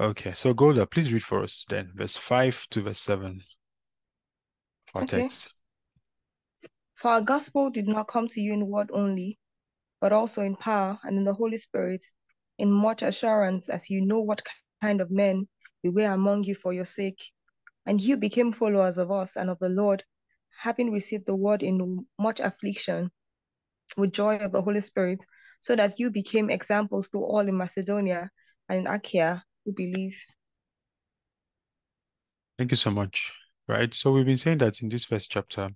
Okay, so Golda, please read for us then, verse 5 to verse 7 for Okay. text. For our gospel did not come to you in word only, but also in power and in the Holy Spirit, in much assurance, as you know what kind of men we were among you for your sake. And you became followers of us and of the Lord, having received the word in much affliction with joy of the Holy Spirit, so that you became examples to all in Macedonia and in Achaia who believe. Thank you so much. Right, so we've been saying that in this first chapter,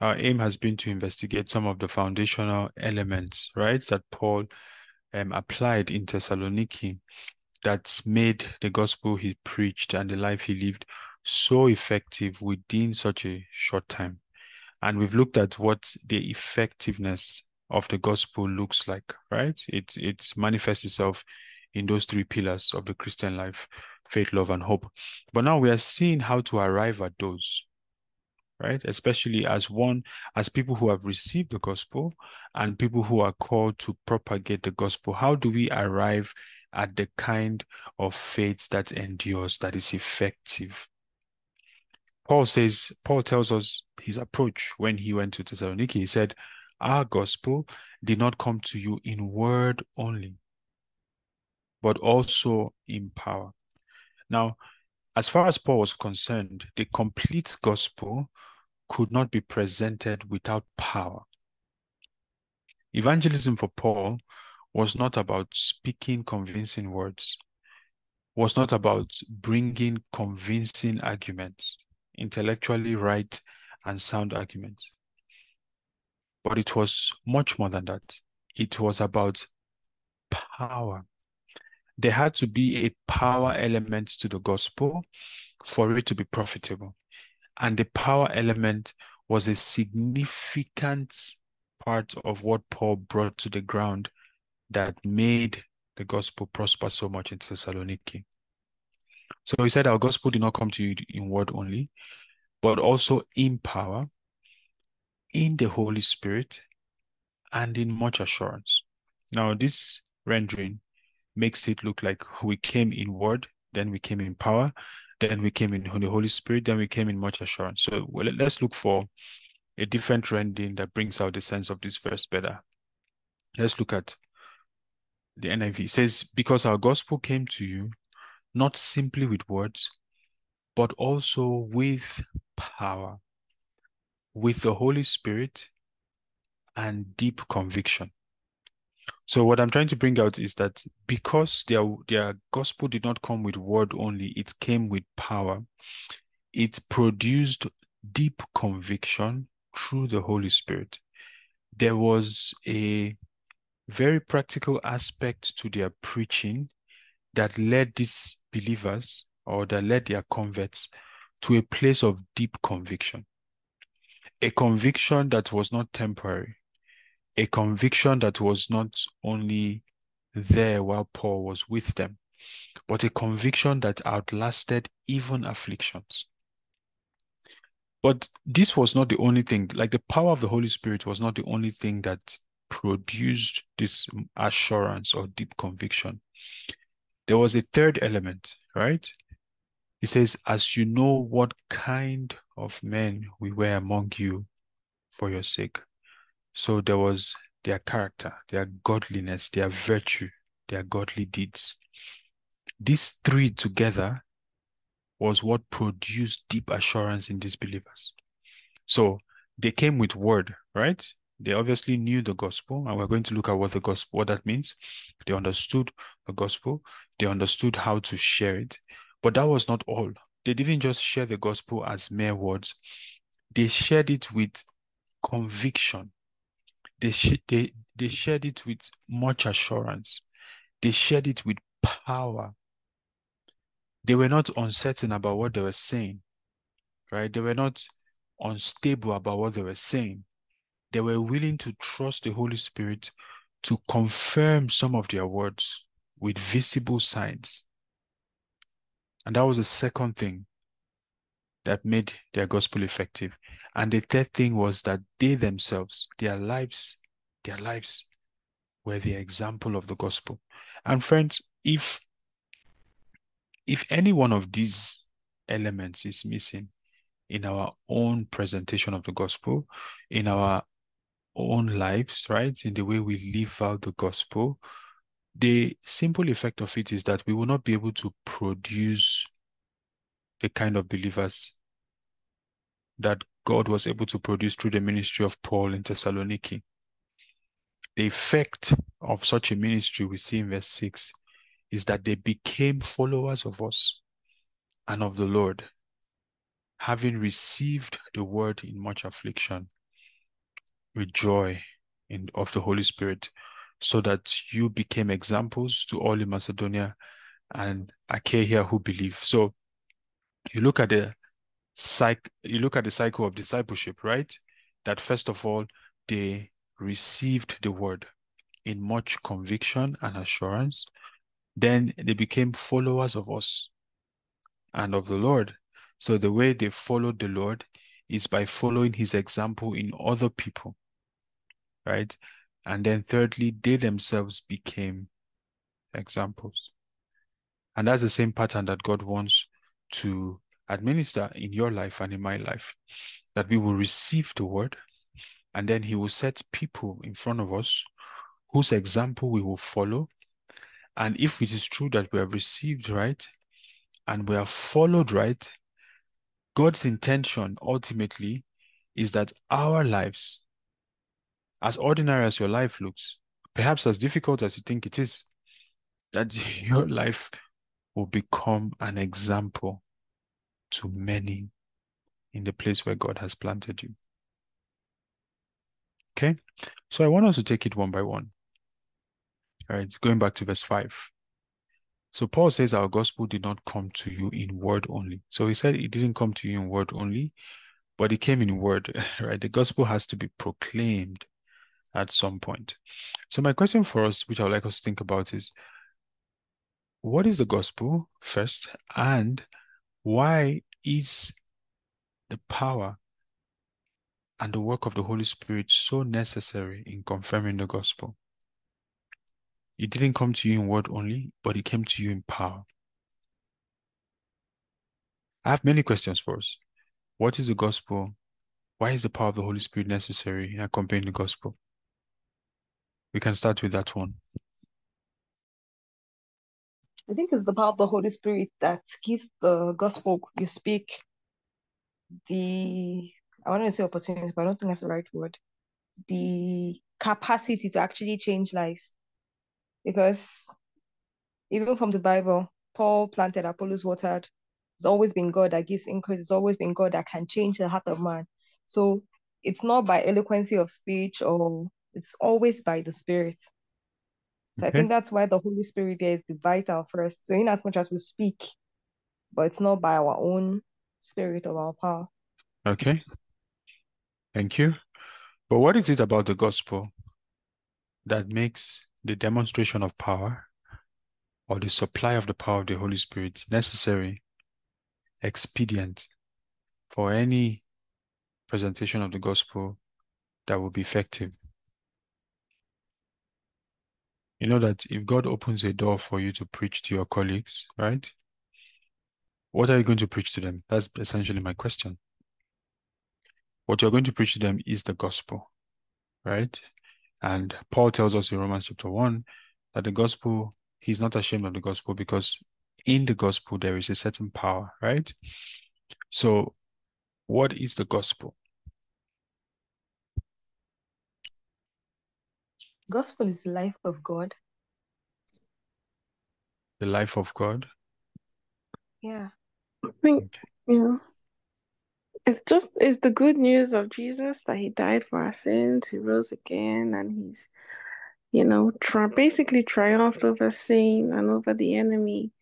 our aim has been to investigate some of the foundational elements, right, that Paul um, applied in Thessaloniki that made the gospel he preached and the life he lived so effective within such a short time. And we've looked at what the effectiveness of the gospel looks like, right? It it manifests itself in those three pillars of the Christian life faith, love, and hope. But now we are seeing how to arrive at those, right? Especially as one, as people who have received the gospel and people who are called to propagate the gospel. How do we arrive at the kind of faith that endures, that is effective? Paul says, Paul tells us his approach when he went to Thessaloniki. He said, Our gospel did not come to you in word only, but also in power. Now, as far as Paul was concerned, the complete gospel could not be presented without power. Evangelism for Paul was not about speaking convincing words, was not about bringing convincing arguments, intellectually right and sound arguments. But it was much more than that. It was about power. There had to be a power element to the gospel for it to be profitable. And the power element was a significant part of what Paul brought to the ground that made the gospel prosper so much in Thessaloniki. So he said, Our gospel did not come to you in word only, but also in power, in the Holy Spirit, and in much assurance. Now, this rendering makes it look like we came in word, then we came in power, then we came in the Holy Spirit, then we came in much assurance. So well, let's look for a different rendering that brings out the sense of this verse better. Let's look at the NIV. It says, Because our gospel came to you, not simply with words, but also with power, with the Holy Spirit, and deep conviction. So what I'm trying to bring out is that because their their gospel did not come with word only, it came with power. It produced deep conviction through the Holy Spirit. There was a very practical aspect to their preaching that led these believers or that led their converts to a place of deep conviction. A conviction that was not temporary, a conviction that was not only there while Paul was with them, but a conviction that outlasted even afflictions. But this was not the only thing, like the power of the Holy Spirit was not the only thing that produced this assurance or deep conviction. There was a third element, right? He says, As you know what kind of men we were among you for your sake. So there was their character, their godliness, their virtue, their godly deeds. These three together was what produced deep assurance in these believers. So they came with word, right? They obviously knew the gospel, and we're going to look at what the gospel, what that means. They understood the gospel, they understood how to share it. But that was not all. They didn't just share the gospel as mere words, they shared it with conviction. They, sh- they, they shared it with much assurance. They shared it with power. They were not uncertain about what they were saying, right? They were not unstable about what they were saying. They were willing to trust the Holy Spirit to confirm some of their words with visible signs. And that was the second thing that made their gospel effective. And the third thing was that they themselves, their lives, their lives were the example of the gospel. And friends, if if any one of these elements is missing in our own presentation of the gospel, in our own lives, right? In the way we live out the gospel, the simple effect of it is that we will not be able to produce the kind of believers that God was able to produce through the ministry of Paul in Thessaloniki. The effect of such a ministry we see in verse 6 is that they became followers of us and of the Lord, having received the word in much affliction with joy in, of the Holy Spirit, so that you became examples to all in Macedonia and Achaia who believe. So you look at the psych you look at the cycle of discipleship, right? That first of all, they received the word in much conviction and assurance. Then they became followers of us and of the Lord. So the way they followed the Lord is by following his example in other people, right? And then thirdly, they themselves became examples. And that's the same pattern that God wants to administer in your life and in my life. That we will receive the word, and then he will set people in front of us whose example we will follow. And if it is true that we have received right and we have followed right, God's intention ultimately is that our lives, as ordinary as your life looks, perhaps as difficult as you think it is, that your life will become an example to many in the place where God has planted you. Okay, so I want us to take it one by one. All right, going back to verse 5. So Paul says our gospel did not come to you in word only. So he said it didn't come to you in word only, but it came in word, right? The gospel has to be proclaimed at some point. So my question for us, which I would like us to think about is, what is the gospel first? And why is the power and the work of the Holy Spirit so necessary in confirming the gospel? It didn't come to you in word only, but it came to you in power. I have many questions for us. What is the gospel? Why is the power of the Holy Spirit necessary in accompanying the gospel? We can start with that one. I think it's the power of the Holy Spirit that gives the gospel you speak the I want to say opportunity, but I don't think that's the right word. The capacity to actually change lives. Because even from the Bible, Paul planted, Apollos watered. It's always been God that gives increase. It's always been God that can change the heart of man. So it's not by eloquency of speech or it's always by the Spirit. So okay. I think that's why the Holy Spirit there is the vital first. So in as much as we speak, but it's not by our own spirit or our power. Okay. Thank you. But what is it about the gospel that makes the demonstration of power or the supply of the power of the Holy Spirit necessary, expedient for any presentation of the gospel that will be effective? You know that if God opens a door for you to preach to your colleagues, right? What are you going to preach to them? That's essentially my question. What you're going to preach to them is the gospel, right? And Paul tells us in Romans chapter 1 that the gospel, he's not ashamed of the gospel because in the gospel there is a certain power, right? So, what is the gospel? Gospel is the life of God. The life of God? Yeah. I think, you know, it's just it's the good news of Jesus that he died for our sins, he rose again, and he's, you know, tri- basically triumphed over sin and over the enemy,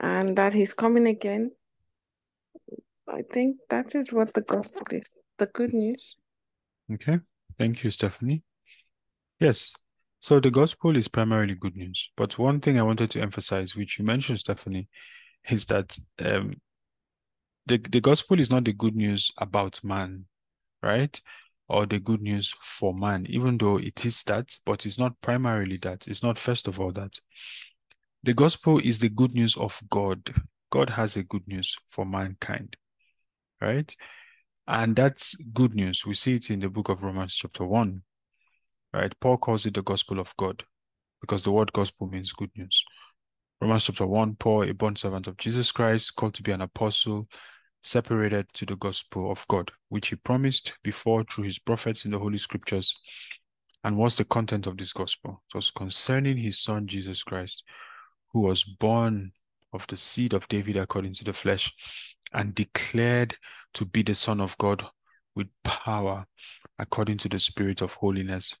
and that he's coming again. I think that is what the gospel is the good news. Okay. Thank you, Stephanie. Yes. So the gospel is primarily good news. But one thing I wanted to emphasize, which you mentioned, Stephanie, is that um, the, the gospel is not the good news about man, right? Or the good news for man, even though it is that, but it's not primarily that. It's not first of all that. The gospel is the good news of God. God has a good news for mankind, right? And that's good news. We see it in the book of Romans, chapter 1, right? Paul calls it the gospel of God because the word gospel means good news. Romans chapter 1, Paul, a bond servant of Jesus Christ, called to be an apostle, separated to the gospel of God, which he promised before through his prophets in the Holy Scriptures. And what's the content of this gospel? It was concerning his son Jesus Christ, who was born of the seed of David according to the flesh, and declared to be the Son of God with power according to the Spirit of holiness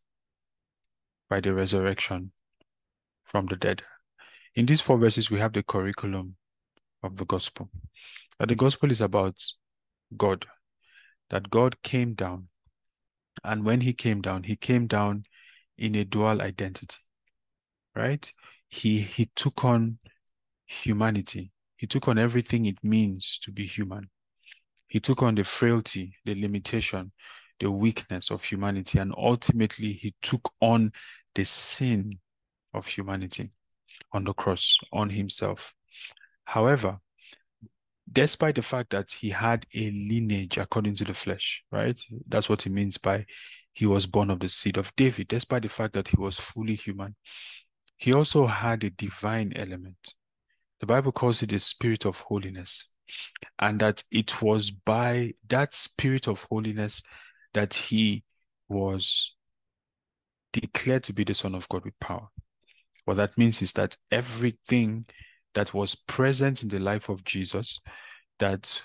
by the resurrection from the dead. In these four verses, we have the curriculum of the gospel. That the gospel is about God, that God came down. And when he came down, he came down in a dual identity, right? He, he took on humanity. He took on everything it means to be human. He took on the frailty, the limitation, the weakness of humanity, and ultimately he took on the sin of humanity on the cross on himself. However, despite the fact that he had a lineage according to the flesh, right? That's what he means by he was born of the seed of David, despite the fact that he was fully human. He also had a divine element. The Bible calls it the spirit of holiness, and that it was by that spirit of holiness that he was declared to be the Son of God with power. What that means is that everything that was present in the life of Jesus, that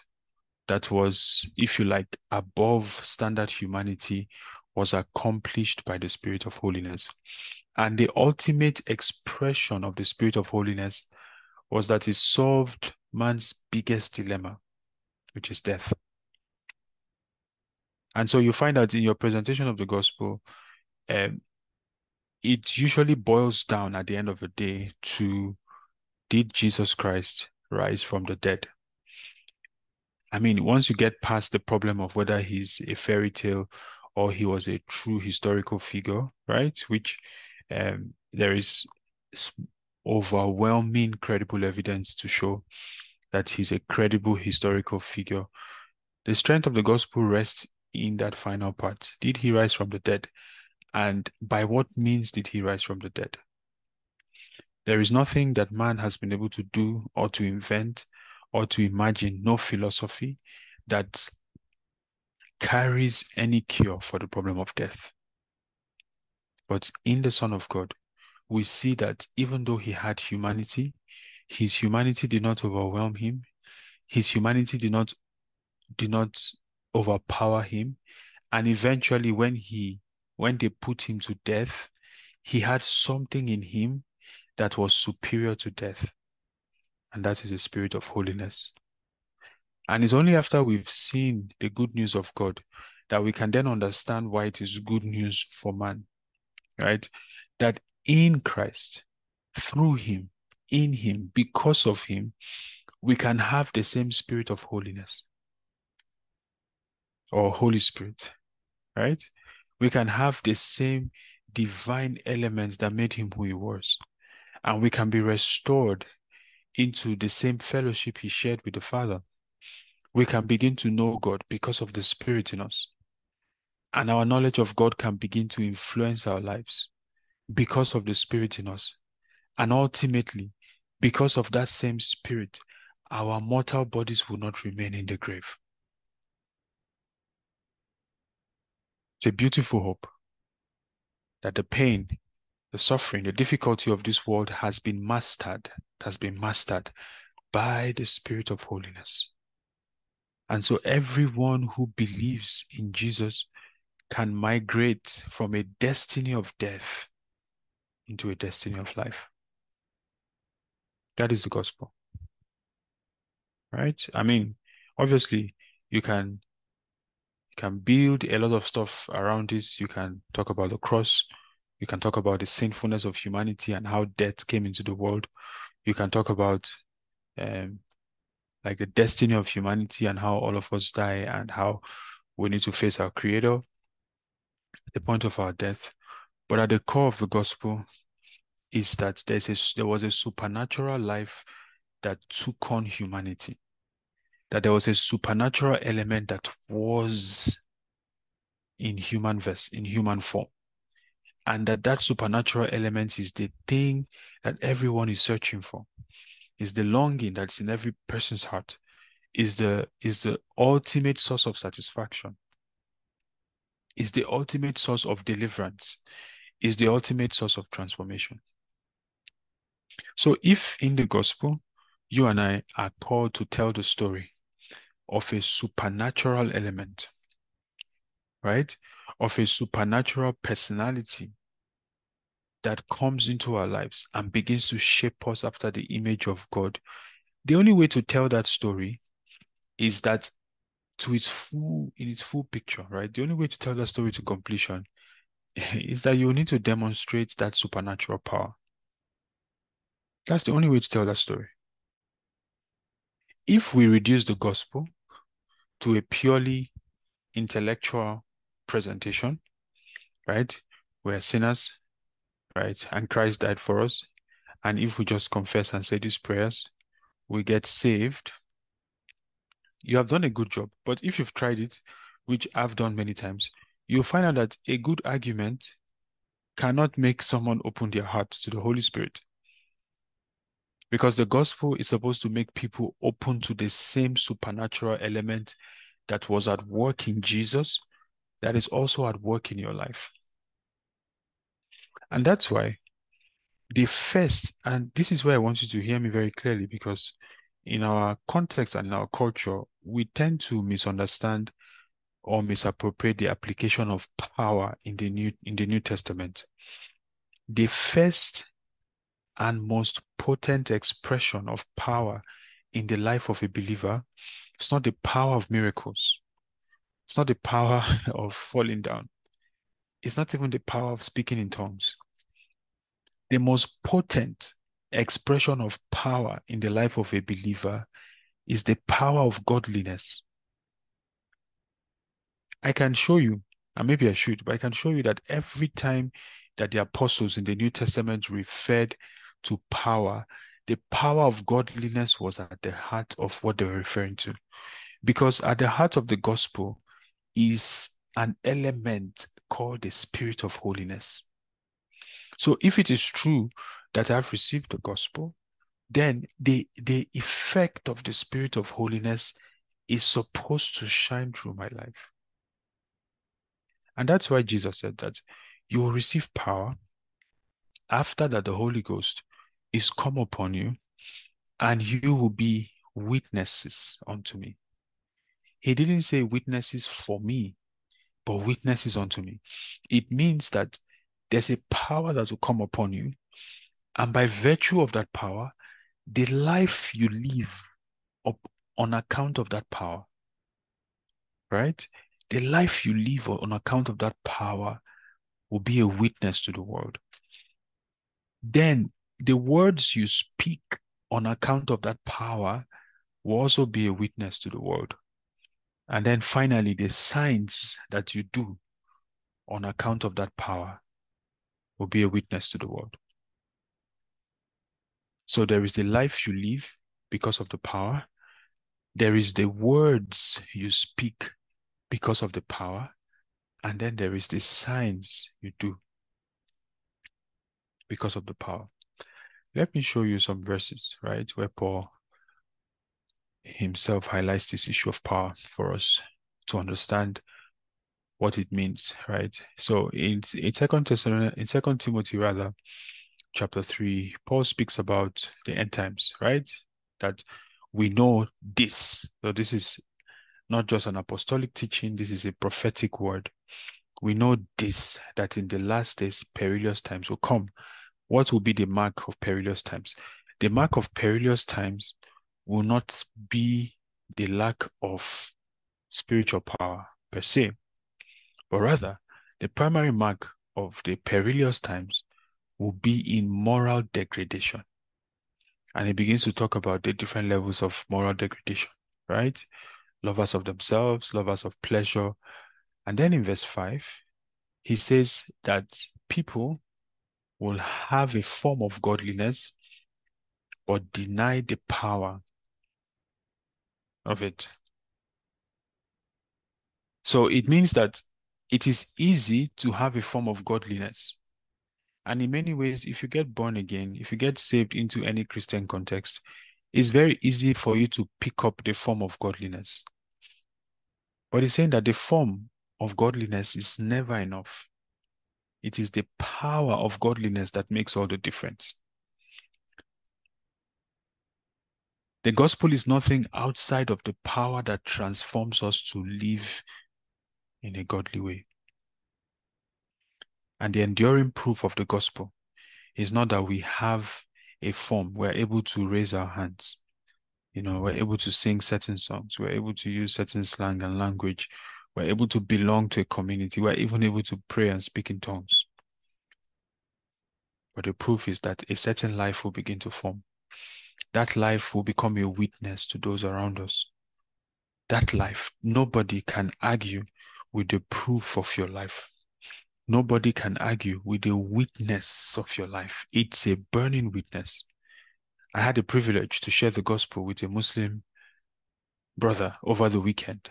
that was, if you like, above standard humanity, was accomplished by the Spirit of holiness. And the ultimate expression of the Spirit of holiness was that it solved man's biggest dilemma, which is death. And so you find that in your presentation of the gospel, um, it usually boils down at the end of the day to did Jesus Christ rise from the dead? I mean, once you get past the problem of whether he's a fairy tale or he was a true historical figure, right? Which um, there is overwhelming credible evidence to show that he's a credible historical figure. The strength of the gospel rests in that final part. Did he rise from the dead? And by what means did he rise from the dead? There is nothing that man has been able to do or to invent or to imagine, no philosophy that carries any cure for the problem of death. But in the Son of God, we see that even though he had humanity, his humanity did not overwhelm him. His humanity did not did not overpower him. And eventually when he when they put him to death, he had something in him that was superior to death. And that is the spirit of holiness. And it's only after we've seen the good news of God that we can then understand why it is good news for man, right? That in Christ, through him, in him, because of him, we can have the same spirit of holiness or Holy Spirit, right? We can have the same divine elements that made him who he was. And we can be restored into the same fellowship he shared with the Father. We can begin to know God because of the Spirit in us. And our knowledge of God can begin to influence our lives because of the Spirit in us. And ultimately, because of that same Spirit, our mortal bodies will not remain in the grave. It's a beautiful hope that the pain, the suffering, the difficulty of this world has been mastered, has been mastered by the Spirit of holiness. And so everyone who believes in Jesus can migrate from a destiny of death into a destiny of life. That is the gospel. Right? I mean, obviously, you can can build a lot of stuff around this. You can talk about the cross. You can talk about the sinfulness of humanity and how death came into the world. You can talk about um, like the destiny of humanity and how all of us die and how we need to face our creator, the point of our death. But at the core of the gospel is that there's a, there was a supernatural life that took on humanity. That there was a supernatural element that was in human verse, in human form. And that that supernatural element is the thing that everyone is searching for. Is the longing that's in every person's heart. Is the is the ultimate source of satisfaction. Is the ultimate source of deliverance. Is the ultimate source of transformation. So if in the gospel, you and I are called to tell the story of a supernatural element, right? Of a supernatural personality that comes into our lives and begins to shape us after the image of God. The only way to tell that story is that to its full in its full picture, right? The only way to tell that story to completion is that you need to demonstrate that supernatural power. That's the only way to tell that story. If we reduce the gospel to a purely intellectual presentation, right? We're sinners, right? And Christ died for us. And if we just confess and say these prayers, we get saved. You have done a good job. But if you've tried it, which I've done many times, you'll find out that a good argument cannot make someone open their heart to the Holy Spirit. Because the gospel is supposed to make people open to the same supernatural element that was at work in Jesus, that is also at work in your life. And that's why the first, and this is where I want you to hear me very clearly, because in our context and in our culture, we tend to misunderstand or misappropriate the application of power in the New in the New Testament. The first and most potent expression of power in the life of a believer it's not the power of miracles. It's not the power of falling down. It's not even the power of speaking in tongues. The most potent expression of power in the life of a believer is the power of godliness. I can show you, and maybe I should, but I can show you that every time that the apostles in the New Testament referred to power, the power of godliness was at the heart of what they were referring to. Because at the heart of the gospel is an element called the spirit of holiness. So if it is true that I've received the gospel, then the, the effect of the spirit of holiness is supposed to shine through my life. And that's why Jesus said that you will receive power after that the Holy Ghost is come upon you, and you will be witnesses unto me. He didn't say witnesses for me, but witnesses unto me. It means that there's a power that will come upon you, and by virtue of that power, the life you live up on account of that power, right? The life you live on account of that power will be a witness to the world. Then the words you speak on account of that power will also be a witness to the world. And then finally, the signs that you do on account of that power will be a witness to the world. So there is the life you live because of the power. There is the words you speak because of the power. And then there is the signs you do because of the power. Let me show you some verses, right, where Paul himself highlights this issue of power for us to understand what it means, right? So in in Second Thessalonians, in Second Timothy rather, chapter three, Paul speaks about the end times, right? That we know this. So this is not just an apostolic teaching, this is a prophetic word. We know this that in the last days perilous times will come what will be the mark of perilous times? The mark of perilous times will not be the lack of spiritual power per se, but rather the primary mark of the perilous times will be in moral degradation. And he begins to talk about the different levels of moral degradation, right? Lovers of themselves, lovers of pleasure. And then in verse 5, he says that people will have a form of godliness but deny the power of it. So it means that it is easy to have a form of godliness. And in many ways, if you get born again, if you get saved into any Christian context, it's very easy for you to pick up the form of godliness. But he's saying that the form of godliness is never enough. It is the power of godliness that makes all the difference. The gospel is nothing outside of the power that transforms us to live in a godly way. And the enduring proof of the gospel is not that we have a form, we're able to raise our hands. You know, we're able to sing certain songs, we're able to use certain slang and language, we're able to belong to a community, we're even able to pray and speak in tongues. But the proof is that a certain life will begin to form. That life will become a witness to those around us. That life, nobody can argue with the proof of your life. Nobody can argue with the witness of your life. It's a burning witness. I had the privilege to share the gospel with a Muslim brother over the weekend,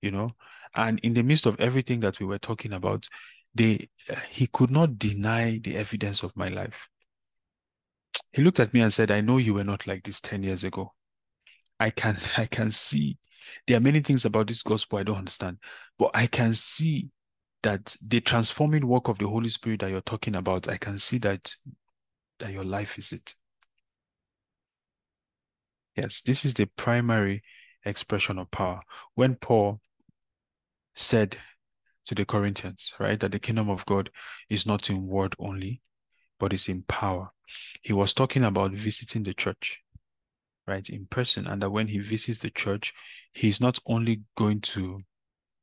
you know, and in the midst of everything that we were talking about, they he could not deny the evidence of my life. He looked at me and said, I know you were not like this 10 years ago. I can I can see there are many things about this gospel I don't understand, but I can see that the transforming work of the Holy Spirit that you're talking about, I can see that that your life is it. Yes, this is the primary expression of power. When Paul said to the Corinthians, right, that the kingdom of God is not in word only, but it's in power. He was talking about visiting the church, right, in person, and that when he visits the church, he's not only going to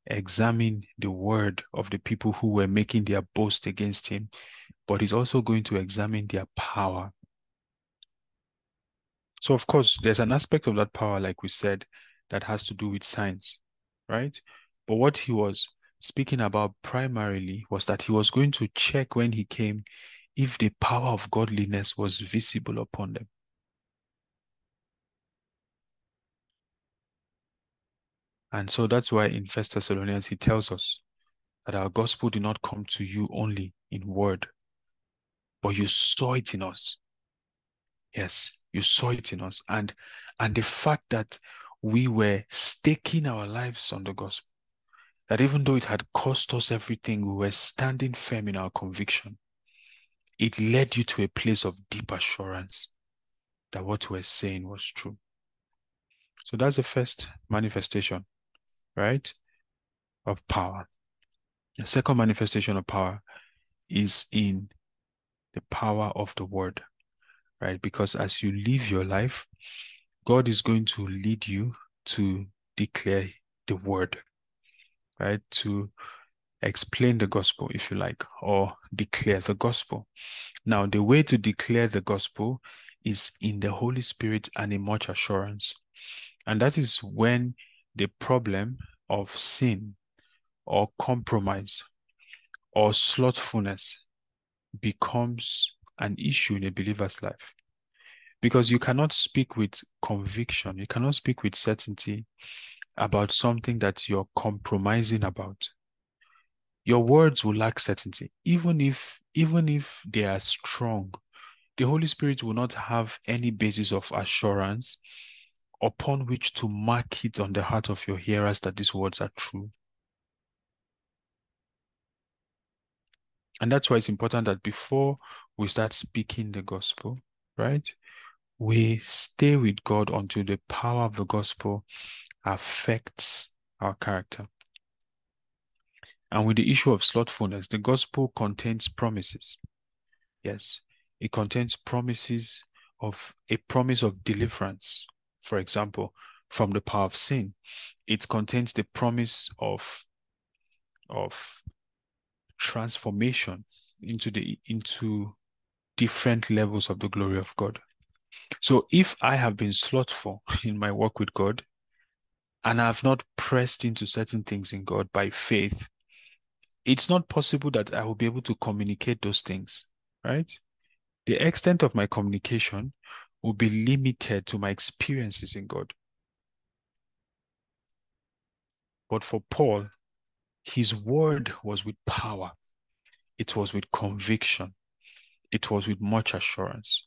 examine the word of the people who were making their boast against him, but he's also going to examine their power. So, of course, there's an aspect of that power, like we said, that has to do with signs, right? But what he was speaking about primarily was that he was going to check when he came if the power of godliness was visible upon them. And so that's why in First Thessalonians he tells us that our gospel did not come to you only in word, but you saw it in us. Yes, you saw it in us. And and the fact that we were staking our lives on the gospel, that even though it had cost us everything, we were standing firm in our conviction. It led you to a place of deep assurance that what we were saying was true. So that's the first manifestation right, of power. The second manifestation of power is in the power of the word, right? Because as you live your life, God is going to lead you to declare the word, right? To explain the gospel, if you like, or declare the gospel. Now, the way to declare the gospel is in the Holy Spirit and in much assurance. And that is when the problem of sin or compromise or slothfulness becomes an issue in a believer's life. Because you cannot speak with conviction, you cannot speak with certainty about something that you're compromising about. Your words will lack certainty, even if even if they are strong. The Holy Spirit will not have any basis of assurance upon which to mark it on the heart of your hearers that these words are true. And that's why it's important that before we start speaking the gospel, right, we stay with God until the power of the gospel affects our character. And with the issue of slothfulness, the gospel contains promises. Yes, it contains promises of a promise of deliverance, for example, from the power of sin. It contains the promise of, of transformation into the into different levels of the glory of God. So if I have been slothful in my work with God and I have not pressed into certain things in God by faith, it's not possible that I will be able to communicate those things right? The extent of my communication will be limited to my experiences in God. But for Paul, his word was with power, it was with conviction, it was with much assurance.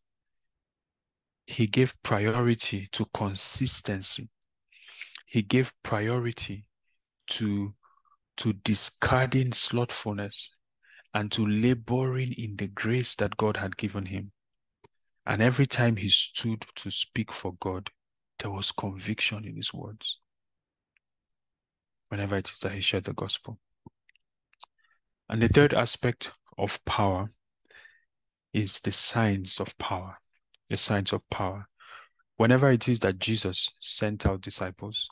He gave priority to consistency. He gave priority to, to discarding slothfulness and to laboring in the grace that God had given him. And every time he stood to speak for God, there was conviction in his words. Whenever it is that he shared the gospel. And the third aspect of power is the signs of power. The signs of power. Whenever it is that Jesus sent out disciples,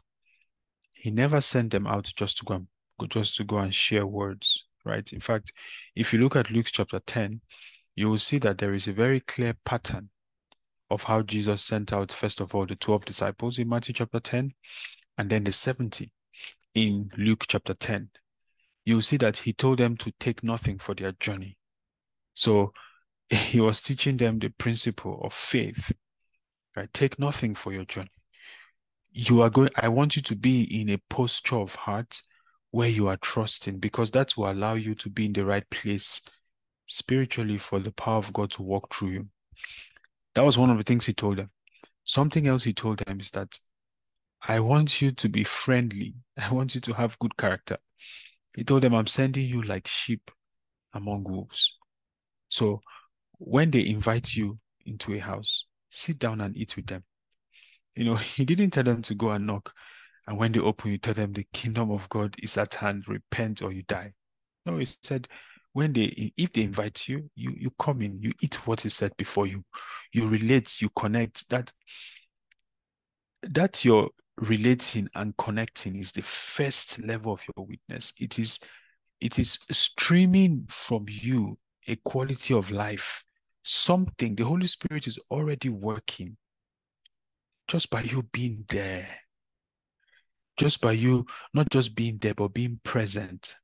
he never sent them out just to go and, just to go and share words, right? In fact, if you look at Luke chapter 10, you will see that there is a very clear pattern of how Jesus sent out, first of all, the 12 disciples in Matthew chapter 10, and then the 70 in Luke chapter 10. You'll see that he told them to take nothing for their journey. So he was teaching them the principle of faith, right? Take nothing for your journey. You are going, I want you to be in a posture of heart where you are trusting because that will allow you to be in the right place spiritually for the power of God to walk through you. That was one of the things he told them. Something else he told them is that I want you to be friendly. I want you to have good character. He told them, I'm sending you like sheep among wolves. So when they invite you into a house, sit down and eat with them. You know, he didn't tell them to go and knock. And when they open, you tell them the kingdom of God is at hand, repent or you die. No, he said, when they if they invite you, you you come in, you eat what is set before you, you relate, you connect. That that you're relating and connecting is the first level of your witness. It is it is streaming from you a quality of life, something the Holy Spirit is already working just by you being there. Just by you not just being there, but being present.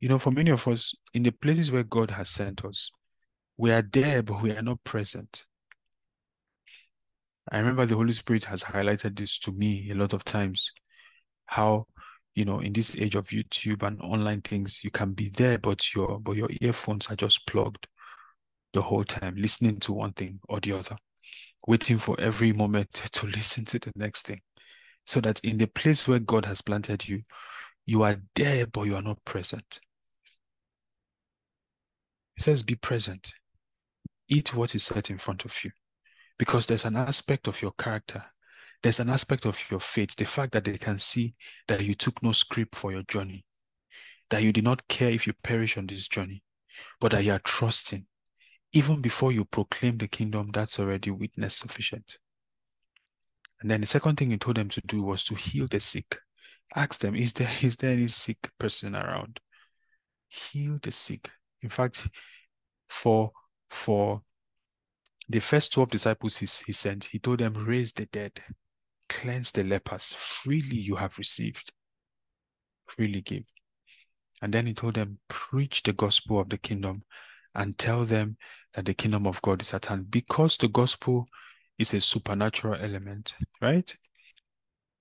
You know, for many of us, in the places where God has sent us, we are there, but we are not present. I remember the Holy Spirit has highlighted this to me a lot of times. How, you know, in this age of YouTube and online things, you can be there, but your but your earphones are just plugged the whole time, listening to one thing or the other, waiting for every moment to listen to the next thing. So that in the place where God has planted you, you are there, but you are not present. It says, be present. Eat what is set in front of you. Because there's an aspect of your character, there's an aspect of your faith, the fact that they can see that you took no script for your journey, that you did not care if you perish on this journey, but that you are trusting. Even before you proclaim the kingdom, that's already witness sufficient. And then the second thing he told them to do was to heal the sick. Ask them, is there is there any sick person around? Heal the sick. In fact, for for the first 12 disciples he, he sent, he told them, raise the dead, cleanse the lepers, freely you have received, freely give. And then he told them, preach the gospel of the kingdom and tell them that the kingdom of God is at hand. Because the gospel is a supernatural element, right?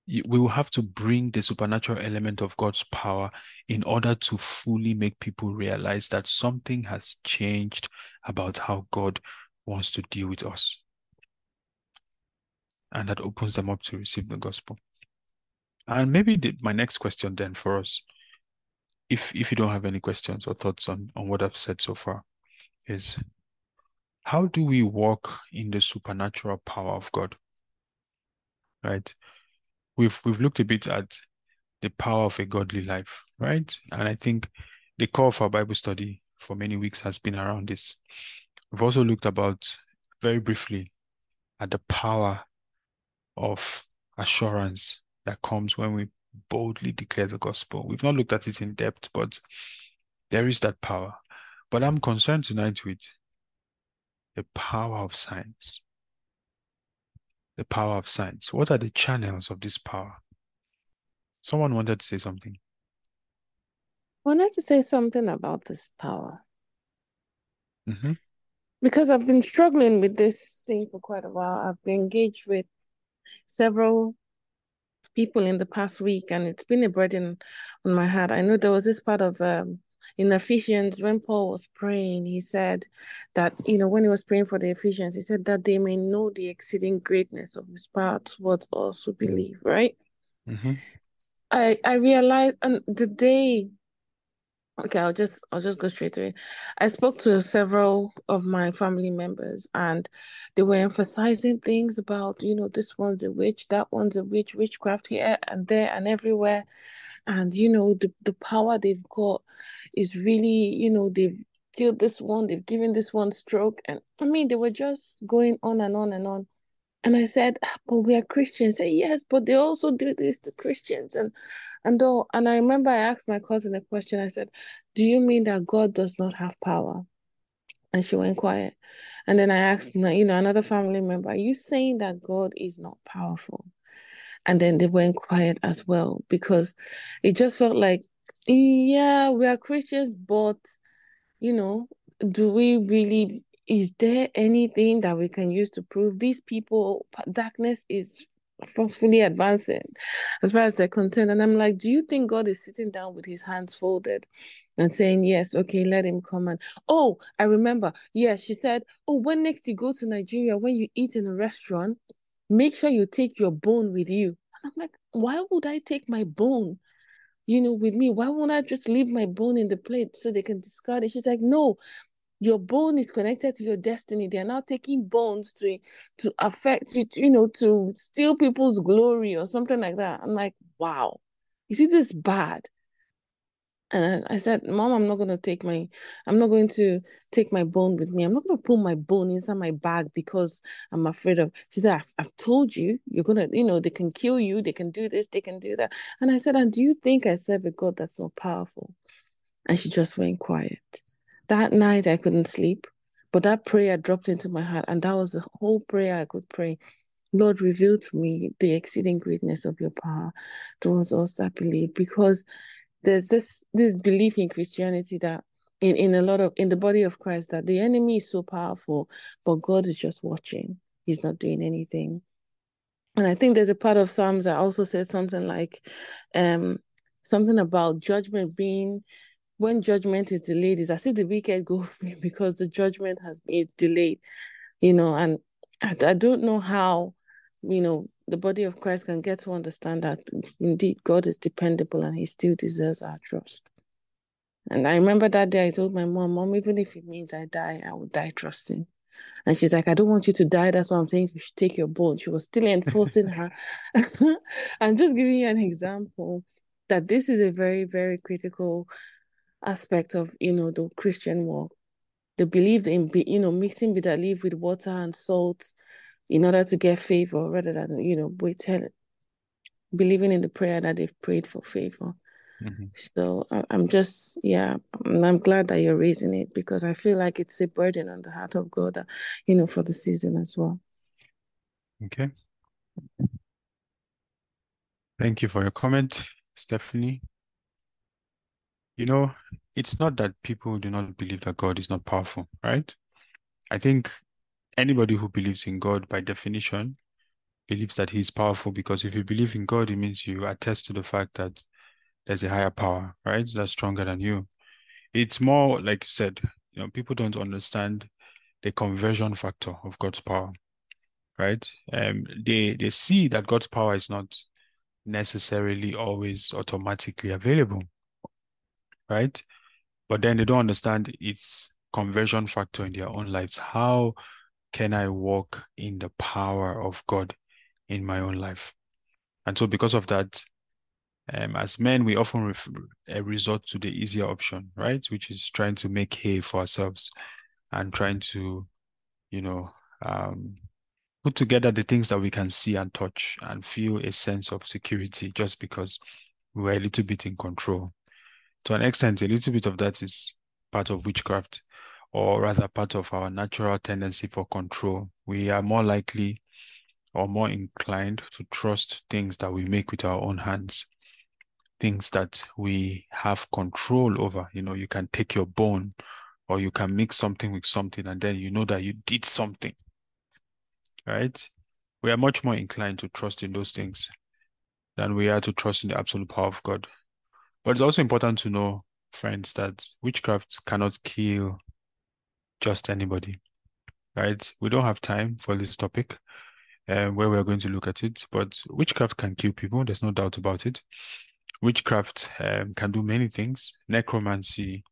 We will have to bring the supernatural element of God's power in order to fully make people realize that something has changed about how God wants to deal with us. And that opens them up to receive the gospel. And maybe the, my next question then for us, if if you don't have any questions or thoughts on, on what I've said so far, is how do we walk in the supernatural power of God? Right? We've we've looked a bit at the power of a godly life, right? And I think the core of our Bible study for many weeks has been around this. We've also looked about very briefly at the power of assurance that comes when we boldly declare the gospel. We've not looked at it in depth, but there is that power. But I'm concerned tonight with the power of signs. The power of signs. What are the channels of this power? Someone wanted to say something. I wanted to say something about this power. Mm-hmm. Because I've been struggling with this thing for quite a while. I've been engaged with several people in the past week, and it's been a burden on my heart. I know there was this part of um, in Ephesians when Paul was praying, he said that you know when he was praying for the Ephesians, he said that they may know the exceeding greatness of his power towards us who believe. Right? Mm-hmm. I I realized, and the day Okay, I'll just I'll just go straight to it. I spoke to several of my family members and they were emphasizing things about, you know, this one's a witch, that one's a witch, witchcraft here and there and everywhere. And you know, the, the power they've got is really, you know, they've killed this one, they've given this one stroke. And I mean, they were just going on and on and on. And I said, ah, but we are Christians. Say, yes, but they also do this to Christians. And and all and I remember I asked my cousin a question. I said, Do you mean that God does not have power? And she went quiet. And then I asked, you know, another family member, Are you saying that God is not powerful? And then they went quiet as well because it just felt like, yeah, we are Christians, but you know, do we really is there anything that we can use to prove these people darkness is forcefully advancing as far as they're concerned? And i'm like do you think god is sitting down with his hands folded and saying yes okay let him come and oh i remember. Yeah she said oh when next you go to nigeria when you eat in a restaurant make sure you take your bone with you and i'm like why would i take my bone you know with me why won't i just leave my bone in the plate so they can discard it she's like no your bone is connected to your destiny. They're now taking bones to to affect you, you know, to steal people's glory or something like that. I'm like, wow, is it this bad? And I, said, Mom, I'm not gonna take my I'm not going to take my bone with me. I'm not gonna put my bone inside my bag because I'm afraid of she said, I've, I've told you, you're gonna, you know, they can kill you, they can do this, they can do that. And I said, And do you think I serve a God that's so powerful? And she just went quiet. That night I couldn't sleep, but that prayer dropped into my heart, and that was the whole prayer I could pray. Lord, reveal to me the exceeding greatness of your power towards us that believe, because there's this this belief in Christianity that in, in a lot of in the body of Christ that the enemy is so powerful, but God is just watching. He's not doing anything. And I think there's a part of Psalms that also says something like um something about judgment being when judgment is delayed, it's as if the wicked go because the judgment has been delayed, you know. And I, I don't know how, you know, the body of Christ can get to understand that indeed God is dependable and He still deserves our trust. And I remember that day I told my mom, Mom, even if it means I die, I will die trusting. And she's like, I don't want you to die. That's why I'm saying you should take your bone. She was still enforcing her. I'm just giving you an example that this is a very, very critical aspect of you know the Christian walk. They believed in you know mixing bitter leaf with water and salt in order to get favor, rather than you know wait believing in the prayer that they've prayed for favor. Mm-hmm. So I, am just yeah, I'm, I'm, glad that you're raising it because I feel like it's a burden on the heart of God, that, you know, for the season as well. Okay. Thank you for your comment, Stephanie. You know, it's not that people do not believe that God is not powerful, right? I think anybody who believes in God, by definition, believes that He's powerful because if you believe in God, it means you attest to the fact that there's a higher power, right? That's stronger than you. It's more like you said, you know, people don't understand the conversion factor of God's power, right? Um, they they see that God's power is not necessarily always automatically available right? But then they don't understand its conversion factor in their own lives. How can I walk in the power of God in my own life? And so, because of that, um, as men, we often ref- uh, resort to the easier option, right? Which is trying to make hay for ourselves and trying to, you know, um, put together the things that we can see and touch and feel a sense of security just because we're a little bit in control to an extent, a little bit of that is part of witchcraft, or rather part of our natural tendency for control. We are more likely or more inclined to trust things that we make with our own hands, things that we have control over. You know, you can take your bone or you can mix something with something and then you know that you did something. Right? We are much more inclined to trust in those things than we are to trust in the absolute power of God. But it's also important to know, friends, that witchcraft cannot kill just anybody. Right? We don't have time for this topic uh, where we're going to look at it, but witchcraft can kill people. There's no doubt about it. Witchcraft um, can do many things. Necromancy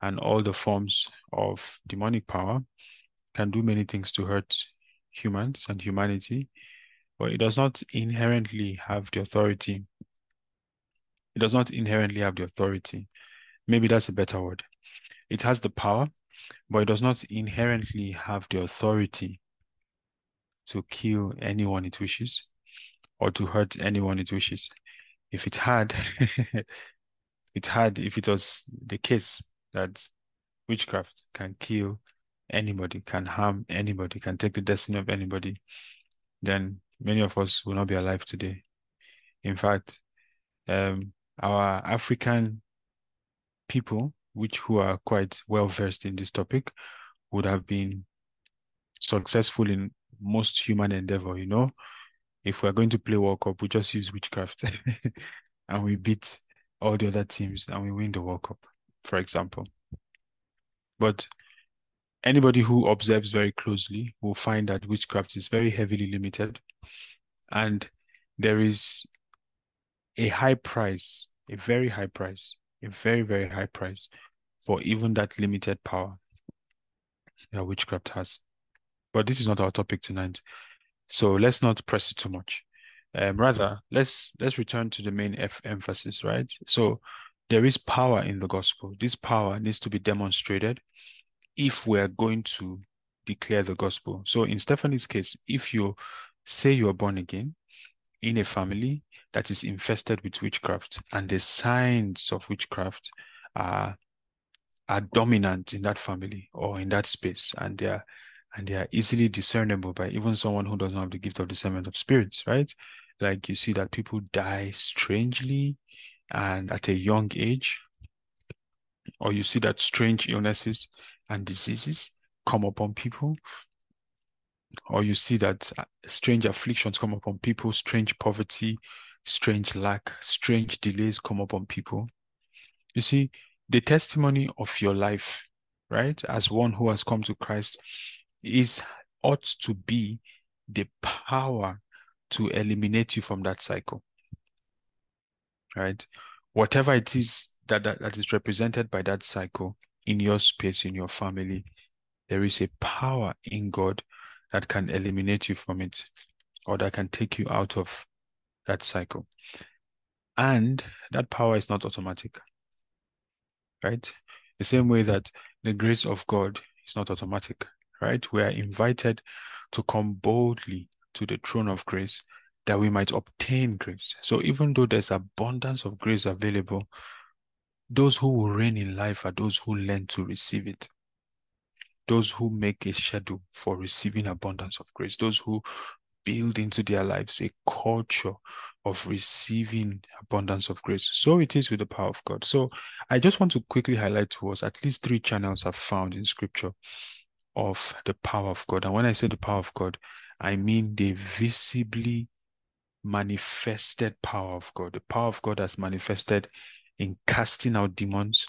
and all the forms of demonic power can do many things to hurt humans and humanity, but it does not inherently have the authority. It does not inherently have the authority. Maybe that's a better word. It has the power, but it does not inherently have the authority to kill anyone it wishes or to hurt anyone it wishes. If it had, it had, if it was the case that witchcraft can kill anybody, can harm anybody, can take the destiny of anybody, then many of us will not be alive today. In fact, um, our African people, which who are quite well versed in this topic, would have been successful in most human endeavor. You know, if we're going to play World Cup, we just use witchcraft and we beat all the other teams and we win the World Cup, for example. But anybody who observes very closely will find that witchcraft is very heavily limited and there is a high price, a very high price, a very, very high price for even that limited power that witchcraft has. But this is not our topic tonight. So let's not press it too much. Um, rather, let's let's return to the main F emphasis, right? So there is power in the gospel. This power needs to be demonstrated if we're going to declare the gospel. So in Stephanie's case, if you say you're born again in a family that is infested with witchcraft and the signs of witchcraft are are dominant in that family or in that space and they are and they are easily discernible by even someone who doesn't have the gift of discernment of spirits, right? Like you see that people die strangely and at a young age, or you see that strange illnesses and diseases come upon people, or you see that strange afflictions come upon people, strange poverty, strange lack, strange delays come upon people. You see, the testimony of your life, right, as one who has come to Christ, is ought to be the power to eliminate you from that cycle. Right? Whatever it is that, that, that is represented by that cycle in your space, in your family, there is a power in God that can eliminate you from it or that can take you out of that cycle. And that power is not automatic. Right? The same way that the grace of God is not automatic right? We are invited to come boldly to the throne of grace that we might obtain grace. So even though there's abundance of grace available, those who will reign in life are those who learn to receive it. Those who make a schedule for receiving abundance of grace. Those who build into their lives a culture of receiving abundance of grace. So it is with the power of God. So I just want to quickly highlight to us at least three channels I've found in scripture of the power of God. And when I say the power of God, I mean the visibly manifested power of God. The power of God has manifested in casting out demons,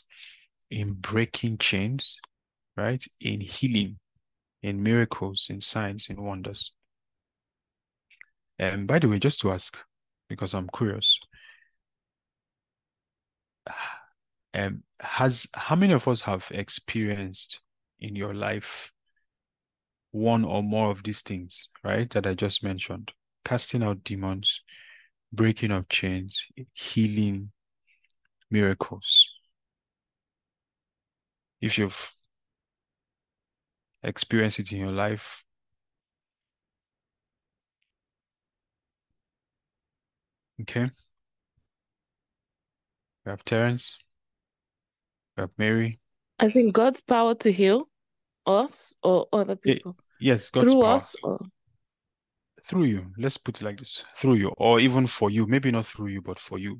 in breaking chains, right? In healing, in miracles, in signs, in wonders. And by the way, just to ask, because I'm curious, um, has how many of us have experienced in your life one or more of these things, right, that I just mentioned casting out demons, breaking of chains, healing, miracles. If you've experienced it in your life, okay. We have Terence. We have Mary. I think God's power to heal us or other people. Yes, God's Through power. us or Through you. Let's put it like this. Through you. Or even for you. Maybe not through you, but for you.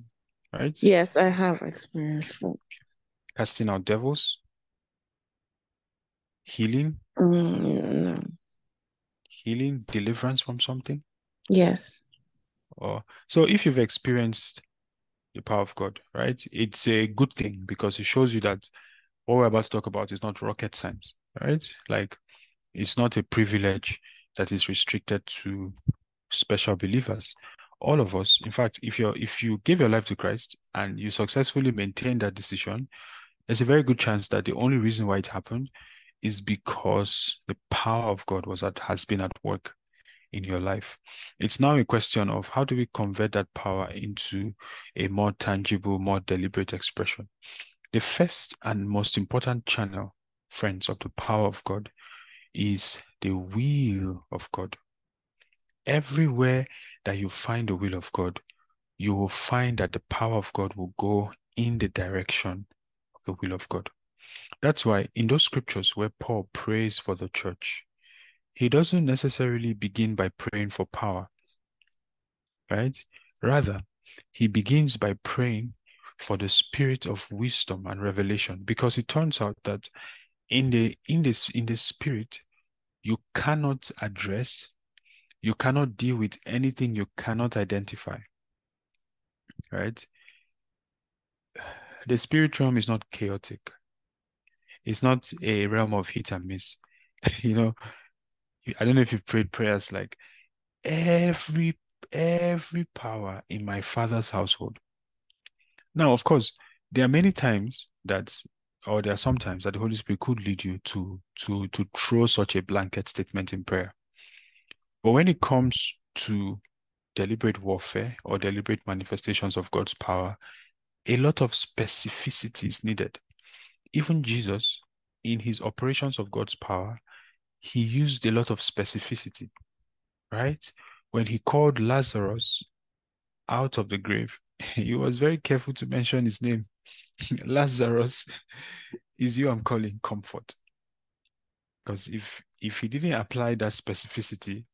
Right? yes, I have experienced that. Casting out devils. Healing? Mm, no. Healing, deliverance from something? Yes. Or so if you've experienced the power of God, right? It's a good thing because it shows you that what we're about to talk about is not rocket science, right? Like it's not a privilege that is restricted to special believers. All of us, in fact, if you're if you give your life to Christ and you successfully maintain that decision, there's a very good chance that the only reason why it happened is because the power of God was at has been at work in your life. It's now a question of how do we convert that power into a more tangible, more deliberate expression. The first and most important channel, friends, of the power of God is the will of God. Everywhere that you find the will of God, you will find that the power of God will go in the direction of the will of God. That's why in those scriptures where Paul prays for the church, he doesn't necessarily begin by praying for power, right? Rather, he begins by praying for the spirit of wisdom and revelation because it turns out that in the in this in the spirit you cannot address you cannot deal with anything you cannot identify right? The spirit realm is not chaotic. It's not a realm of hit and miss you know i don't know if you've prayed prayers like every every power in my father's household now of course there are many times that or there are some times that the holy spirit could lead you to to to throw such a blanket statement in prayer but when it comes to deliberate warfare or deliberate manifestations of God's power, a lot of specificity is needed. Even Jesus, in his operations of God's power, he used a lot of specificity, right? When he called Lazarus out of the grave, he was very careful to mention his name. Lazarus is you I'm calling comfort. Because if if he didn't apply that specificity,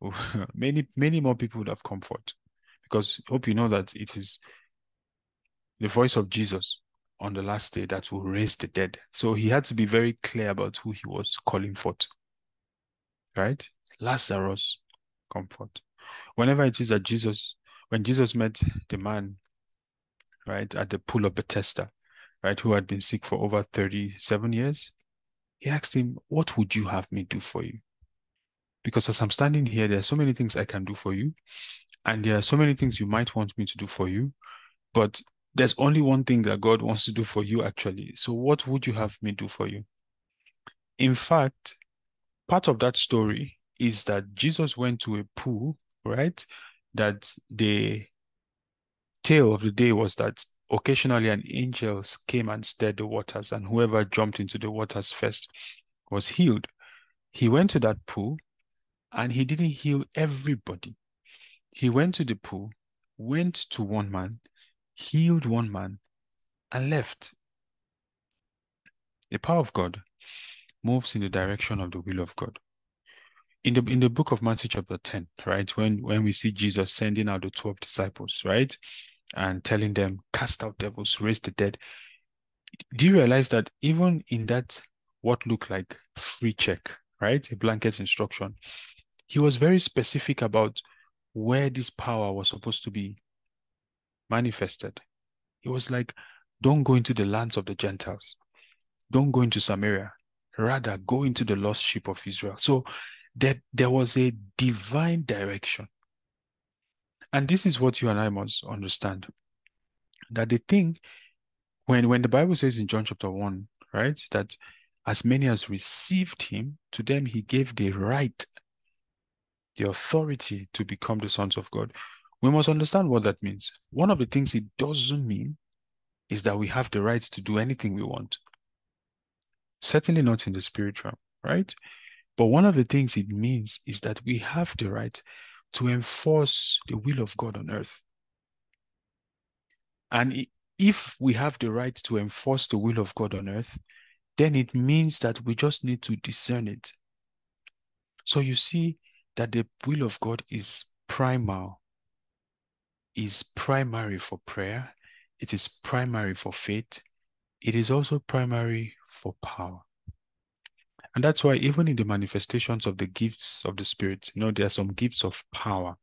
many many more people would have comfort because hope you know that it is the voice of Jesus on the last day that will raise the dead. So he had to be very clear about who he was calling forth. Right? Lazarus, comfort. Whenever it is that Jesus, when Jesus met the man, right, at the pool of Bethesda, right, who had been sick for over 37 years, he asked him, What would you have me do for you? Because as I'm standing here, there are so many things I can do for you. And there are so many things you might want me to do for you. But there's only one thing that God wants to do for you, actually. So, what would you have me do for you? In fact, part of that story is that Jesus went to a pool, right? That the tale of the day was that occasionally an angel came and stirred the waters, and whoever jumped into the waters first was healed. He went to that pool and he didn't heal everybody. He went to the pool, went to one man, healed one man, and left. The power of God moves in the direction of the will of God. In the in the book of Matthew chapter 10, right, when when we see Jesus sending out the 12 disciples, right, and telling them, cast out devils, raise the dead. Do you realize that even in that what looked like free check, right, a blanket instruction, he was very specific about where this power was supposed to be manifested. He was like, don't go into the lands of the Gentiles. Don't go into Samaria. Rather, go into the lost sheep of Israel. So that there was a divine direction. And this is what you and I must understand. That the thing, when, when the Bible says in John chapter 1, right, that as many as received him, to them he gave the right the authority to become the sons of God. We must understand what that means. One of the things it doesn't mean is that we have the right to do anything we want. Certainly not in the spiritual, right? But one of the things it means is that we have the right to enforce the will of God on earth. And if we have the right to enforce the will of God on earth, then it means that we just need to discern it. So you see, that the will of God is primal, is primary for prayer, it is primary for faith, it is also primary for power. And that's why even in the manifestations of the gifts of the Spirit, you know, there are some gifts of power.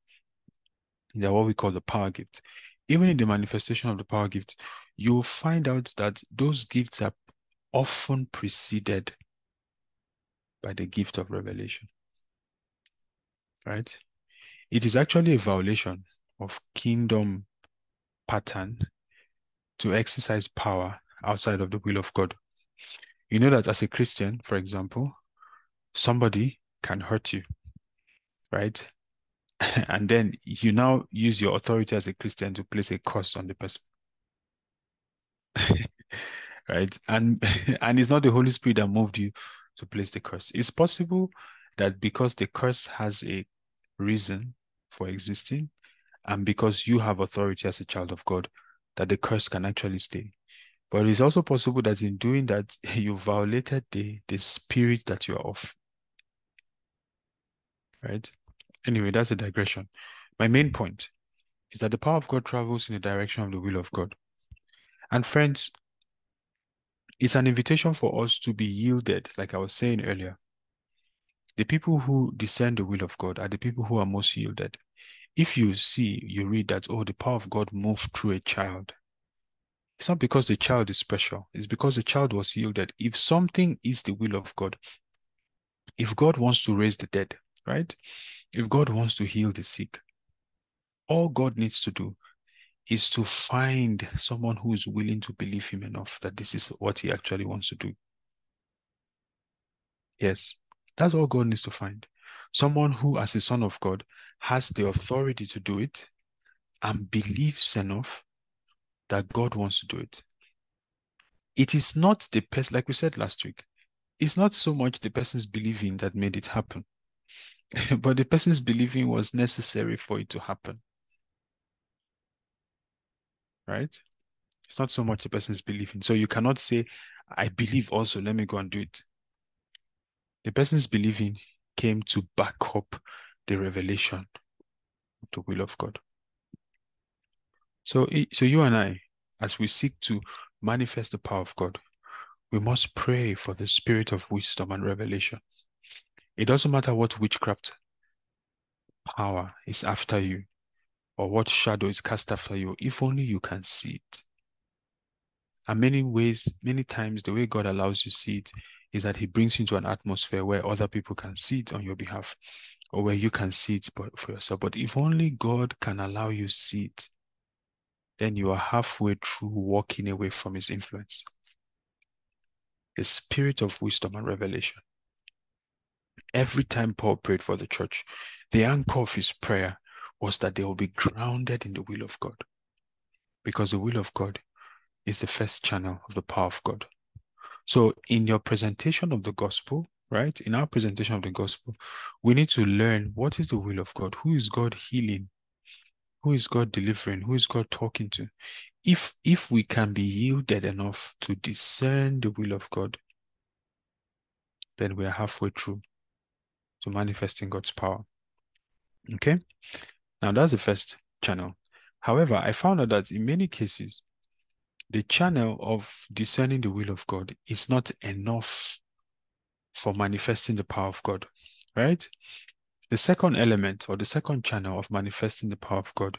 They're what we call the power gift. Even in the manifestation of the power gift, you'll find out that those gifts are often preceded by the gift of revelation. Right? It is actually a violation of kingdom pattern to exercise power outside of the will of God. You know that as a Christian, for example, somebody can hurt you, right? and then you now use your authority as a Christian to place a curse on the person. right? And and it's not the Holy Spirit that moved you to place the curse. It's possible that because the curse has a reason for existing, and because you have authority as a child of God, that the curse can actually stay. But it's also possible that in doing that, you violated the, the spirit that you are of. Right? Anyway, that's a digression. My main point is that the power of God travels in the direction of the will of God. And friends, it's an invitation for us to be yielded, like I was saying earlier. The people who discern the will of God are the people who are most yielded. If you see, you read that, oh, the power of God moved through a child. It's not because the child is special, it's because the child was yielded. If something is the will of God, if God wants to raise the dead, right? If God wants to heal the sick, all God needs to do is to find someone who is willing to believe him enough that this is what he actually wants to do. Yes, that's all God needs to find. Someone who, as a son of God, has the authority to do it and believes enough that God wants to do it. It is not the person, like we said last week, it's not so much the person's believing that made it happen, but the person's believing was necessary for it to happen. Right? It's not so much the person's believing. So you cannot say, I believe also, let me go and do it. The person's believing came to back up the revelation of the will of God. So, so you and I, as we seek to manifest the power of God, we must pray for the spirit of wisdom and revelation. It doesn't matter what witchcraft power is after you or what shadow is cast after you, if only you can see it. And many ways, many times, the way God allows you see it is that He brings you into an atmosphere where other people can see it on your behalf or where you can see it for yourself. But if only God can allow you see it, then you are halfway through walking away from His influence. The spirit of wisdom and revelation. Every time Paul prayed for the church, the anchor of his prayer was that they will be grounded in the will of God. Because the will of God is the first channel of the power of God. So, in your presentation of the gospel, right, in our presentation of the gospel, we need to learn what is the will of God? Who is God healing? Who is God delivering? Who is God talking to? If if we can be yielded enough to discern the will of God, then we are halfway through to manifesting God's power. Okay? Now that's the first channel. However, I found out that in many cases, the channel of discerning the will of God is not enough for manifesting the power of God, right? The second element or the second channel of manifesting the power of God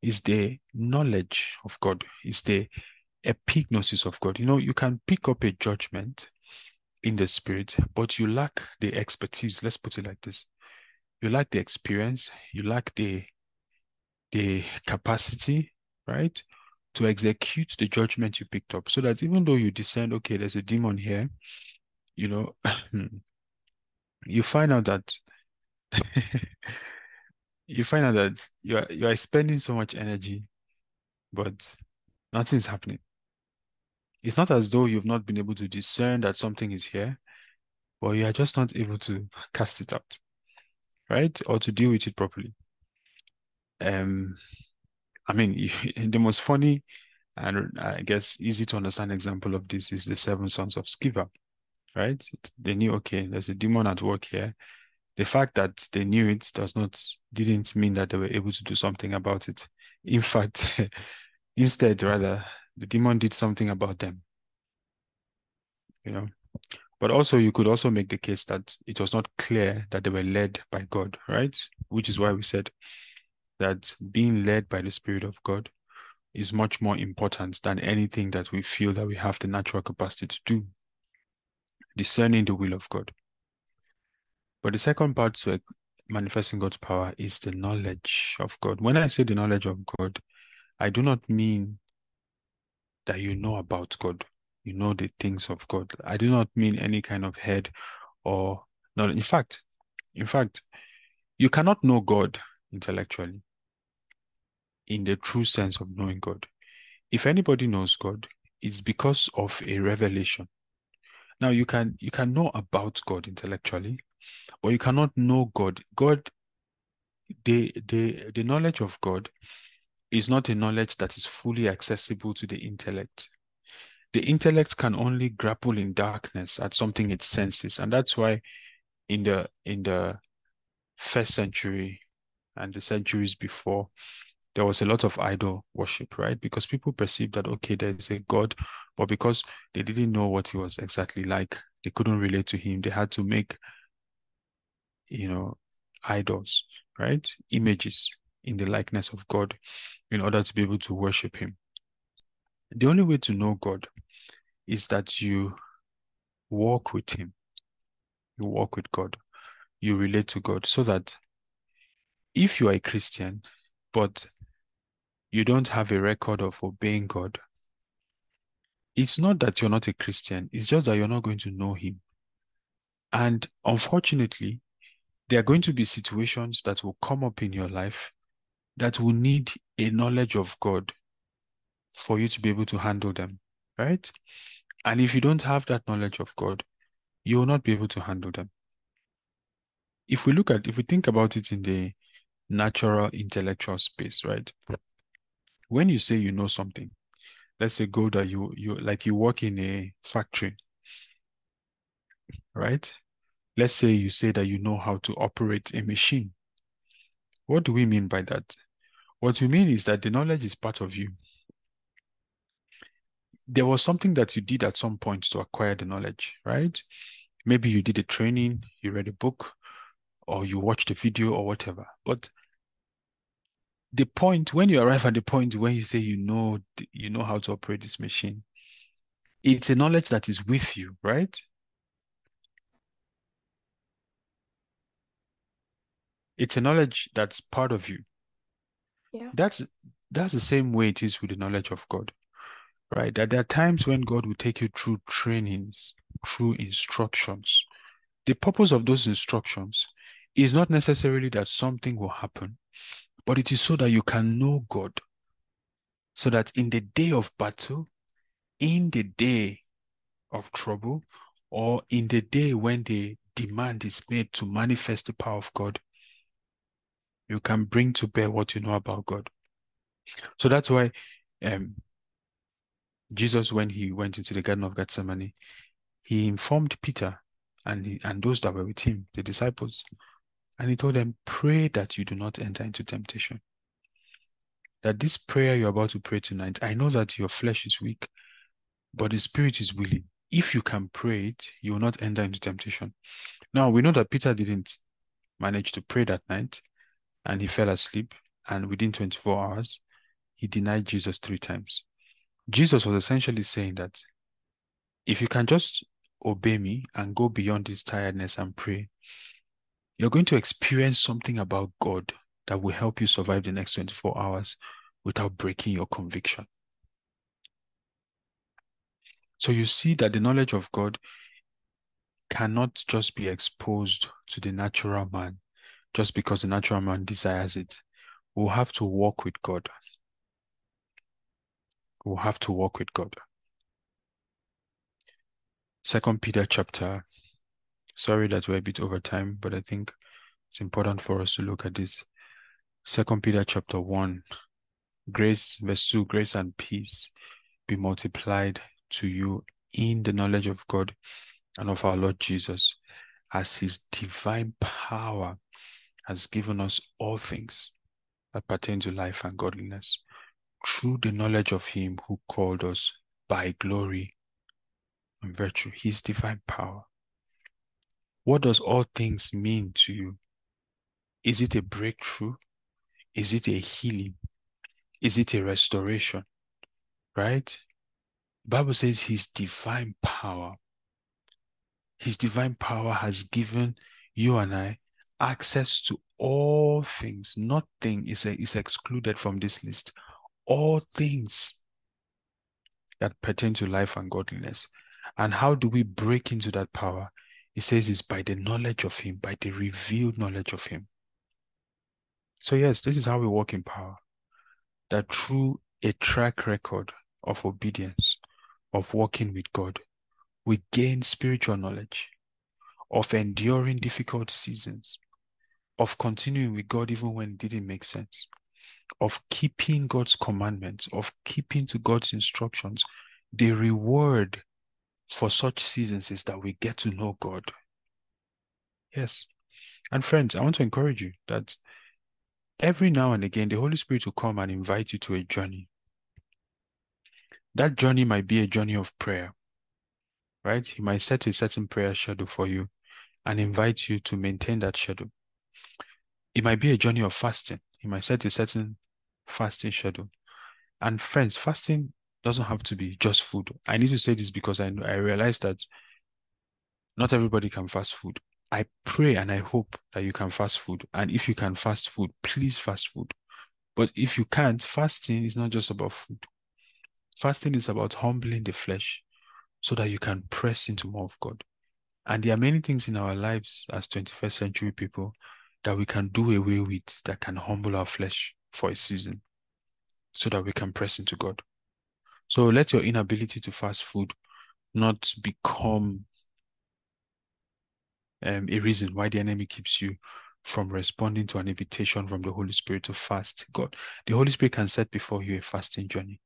is the knowledge of God, is the epignosis of God. You know, you can pick up a judgment in the spirit, but you lack the expertise. Let's put it like this. You lack the experience, you lack the the capacity, right? To execute the judgment you picked up. So that even though you discern, okay, there's a demon here, you know, you find out that you find out that you are you are spending so much energy, but nothing's happening. It's not as though you've not been able to discern that something is here, but you are just not able to cast it out, right? Or to deal with it properly. Um, I mean, the most funny and I guess easy to understand example of this is the seven sons of Sceva, right? They knew, okay, there's a demon at work here. The fact that they knew it does not didn't mean that they were able to do something about it. In fact, instead, rather, the demon did something about them. You know, But also, you could also make the case that it was not clear that they were led by God, right? Which is why we said that being led by the Spirit of God is much more important than anything that we feel that we have the natural capacity to do. Discerning the will of God. But the second part to manifesting God's power is the knowledge of God. When I say the knowledge of God, I do not mean that you know about God, you know the things of God. I do not mean any kind of head or not. In fact, in fact, you cannot know God intellectually in the true sense of knowing God. If anybody knows God, it's because of a revelation. Now you can you can know about God intellectually, but you cannot know God. God, the the the knowledge of God is not a knowledge that is fully accessible to the intellect. The intellect can only grapple in darkness at something it senses, and that's why in the in the first century and the centuries before, there was a lot of idol worship, right? Because people perceived that okay, there is a God, but because they didn't know what he was exactly like, they couldn't relate to him. They had to make, you know, idols, right? Images in the likeness of God in order to be able to worship him. The only way to know God is that you walk with him. You walk with God. You relate to God so that if you are a Christian, but you don't have a record of obeying God, it's not that you're not a Christian, it's just that you're not going to know Him. And unfortunately, there are going to be situations that will come up in your life that will need a knowledge of God for you to be able to handle them, right? And if you don't have that knowledge of God, you will not be able to handle them. If we look at, if we think about it in the natural intellectual space, right? When you say you know something, let's say go that you you like you work in a factory, right? Let's say you say that you know how to operate a machine. What do we mean by that? What we mean is that the knowledge is part of you. There was something that you did at some point to acquire the knowledge, right? Maybe you did a training, you read a book, or you watched a video or whatever. But the point when you arrive at the point where you say you know you know how to operate this machine, it's a knowledge that is with you, right? It's a knowledge that's part of you. Yeah. That's that's the same way it is with the knowledge of God. Right? That there are times when God will take you through trainings, through instructions. The purpose of those instructions is not necessarily that something will happen, but it is so that you can know God. So that in the day of battle, in the day of trouble, or in the day when the demand is made to manifest the power of God, you can bring to bear what you know about God. So that's why um, Jesus, when he went into the Garden of Gethsemane, he informed Peter and, he, and those that were with him, the disciples, and he told them, Pray that you do not enter into temptation. That this prayer you're about to pray tonight, I know that your flesh is weak, but the spirit is willing. If you can pray it, you will not enter into temptation. Now, we know that Peter didn't manage to pray that night and he fell asleep. And within 24 hours, he denied Jesus three times. Jesus was essentially saying that if you can just obey me and go beyond this tiredness and pray, you're going to experience something about God that will help you survive the next 24 hours without breaking your conviction. So you see that the knowledge of God cannot just be exposed to the natural man just because the natural man desires it. We'll have to walk with God. We'll have to walk with God. Second Peter chapter. Sorry that we're a bit over time, but I think it's important for us to look at this. Second Peter chapter 1. Grace, verse 2, grace and peace be multiplied to you in the knowledge of God and of our Lord Jesus, as his divine power has given us all things that pertain to life and godliness through the knowledge of him who called us by glory and virtue, his divine power. What does all things mean to you? Is it a breakthrough? Is it a healing? Is it a restoration? Right? Bible says his divine power. His divine power has given you and I access to all things. Nothing is, a, is excluded from this list. All things that pertain to life and godliness. And how do we break into that power? He says it's by the knowledge of him, by the revealed knowledge of him. So yes, this is how we walk in power. That through a track record of obedience, of walking with God, we gain spiritual knowledge, of enduring difficult seasons, of continuing with God even when it didn't make sense, of keeping God's commandments, of keeping to God's instructions. The reward for such seasons is that we get to know God. Yes. And friends, I want to encourage you that every now and again, the Holy Spirit will come and invite you to a journey. That journey might be a journey of prayer, right? He might set a certain prayer schedule for you and invite you to maintain that schedule. It might be a journey of fasting. He might set a certain fasting schedule. And friends, fasting doesn't have to be just food. I need to say this because I I realize that not everybody can fast food. I pray and I hope that you can fast food. And if you can fast food, please fast food. But if you can't, fasting is not just about food. Fasting is about humbling the flesh so that you can press into more of God. And there are many things in our lives as 21st century people that we can do away with that can humble our flesh for a season so that we can press into God. So let your inability to fast food not become um, a reason why the enemy keeps you from responding to an invitation from the Holy Spirit to fast. God, the Holy Spirit can set before you a fasting journey.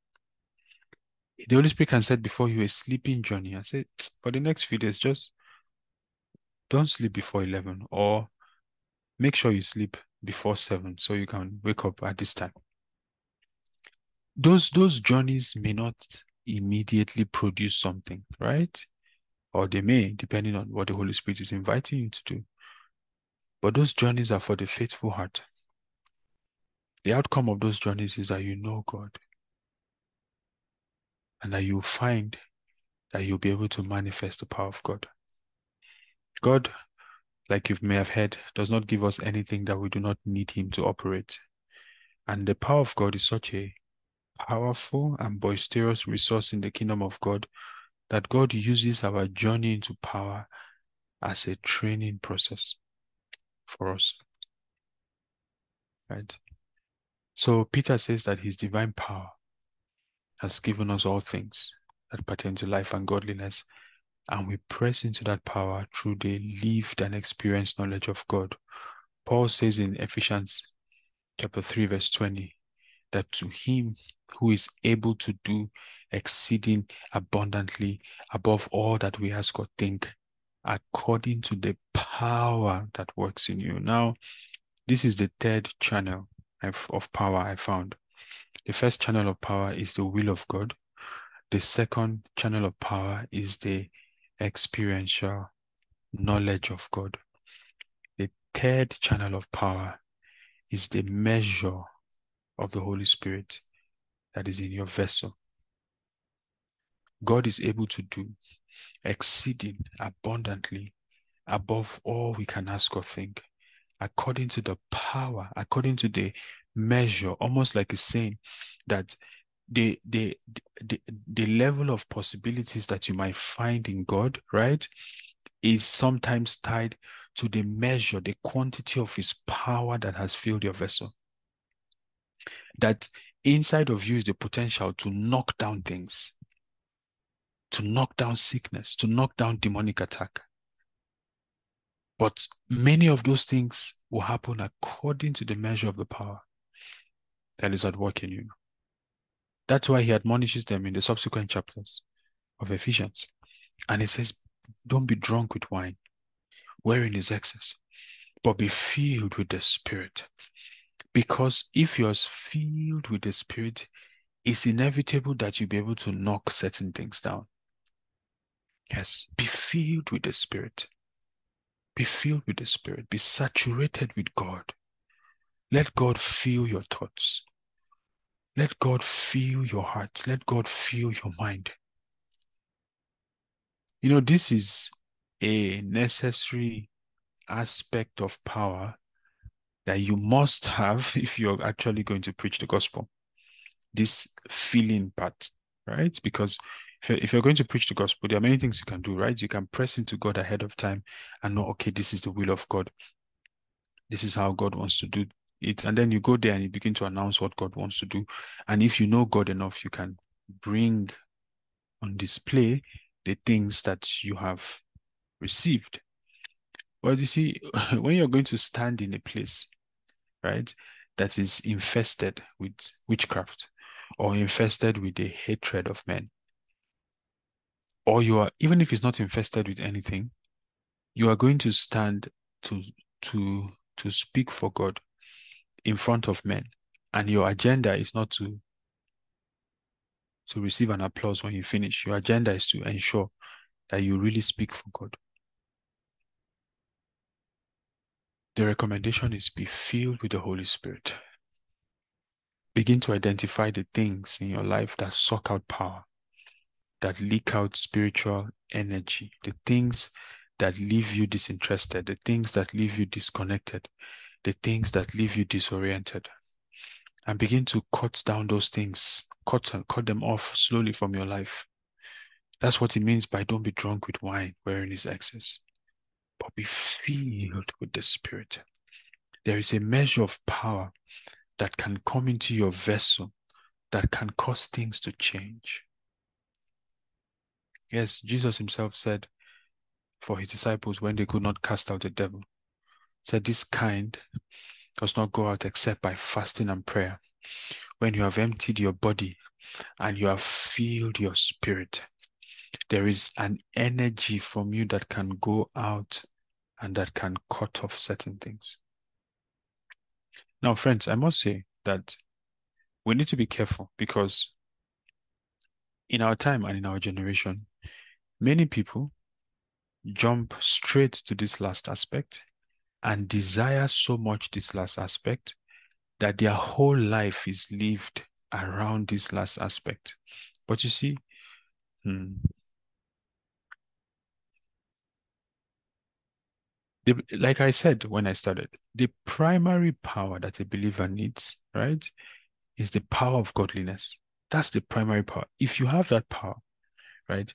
The Holy Spirit can set before you a sleeping journey I said, for the next few days, just don't sleep before 11 or make sure you sleep before 7 so you can wake up at this time. Those, those journeys may not immediately produce something, right? or they may, depending on what the Holy Spirit is inviting you to do. But those journeys are for the faithful heart. The outcome of those journeys is that you know God and that you find that you'll be able to manifest the power of God. God, like you may have heard, does not give us anything that we do not need Him to operate. And the power of God is such a powerful and boisterous resource in the kingdom of God that God uses our journey into power as a training process for us. Right? So Peter says that his divine power has given us all things that pertain to life and godliness, and we press into that power through the lived and experienced knowledge of God. Paul says in Ephesians chapter 3, verse 20, that to him who is able to do exceeding abundantly above all that we ask or think, according to the power that works in you. Now, this is the third channel of power I found. The first channel of power is the will of God. The second channel of power is the experiential knowledge of God. The third channel of power is the measure of the Holy Spirit that is in your vessel. God is able to do exceeding abundantly above all we can ask or think, according to the power, according to the measure, almost like a saying that the, the the the level of possibilities that you might find in God, right, is sometimes tied to the measure, the quantity of his power that has filled your vessel. That inside of you is the potential to knock down things, to knock down sickness, to knock down demonic attack. But many of those things will happen according to the measure of the power that is at work in you. That's why he admonishes them in the subsequent chapters of Ephesians. And he says, Don't be drunk with wine, wherein is excess, but be filled with the Spirit. Because if you're filled with the Spirit, it's inevitable that you'll be able to knock certain things down. Yes, be filled with the Spirit. Be filled with the Spirit. Be saturated with God. Let God fill your thoughts. Let God fill your heart. Let God fill your mind. You know, this is a necessary aspect of power that you must have if you're actually going to preach the gospel. This feeling part, right? Because if you're, if you're going to preach the gospel, there are many things you can do, right? You can press into God ahead of time and know, okay, this is the will of God. This is how God wants to do it. And then you go there and you begin to announce what God wants to do. And if you know God enough, you can bring on display the things that you have received. Well, you see, when you're going to stand in a place, right, that is infested with witchcraft or infested with the hatred of men, or you are, even if it's not infested with anything, you are going to stand to, to, to speak for God in front of men. And your agenda is not to to receive an applause when you finish. Your agenda is to ensure that you really speak for God. The recommendation is be filled with the Holy Spirit. Begin to identify the things in your life that suck out power, that leak out spiritual energy, the things that leave you disinterested, the things that leave you disconnected, the things that leave you disoriented. And begin to cut down those things, cut, and cut them off slowly from your life. That's what it means by don't be drunk with wine wherein is excess, but be filled with the Spirit. There is a measure of power that can come into your vessel that can cause things to change. Yes, Jesus himself said for his disciples when they could not cast out the devil, said, This kind does not go out except by fasting and prayer. When you have emptied your body and you have filled your spirit, there is an energy from you that can go out and that can cut off certain things. Now, friends, I must say that we need to be careful because in our time and in our generation, many people jump straight to this last aspect and desire so much this last aspect that their whole life is lived around this last aspect. But you see, hmm, the, like I said when I started, the primary power that a believer needs, right, is the power of godliness. That's the primary power. If you have that power, right,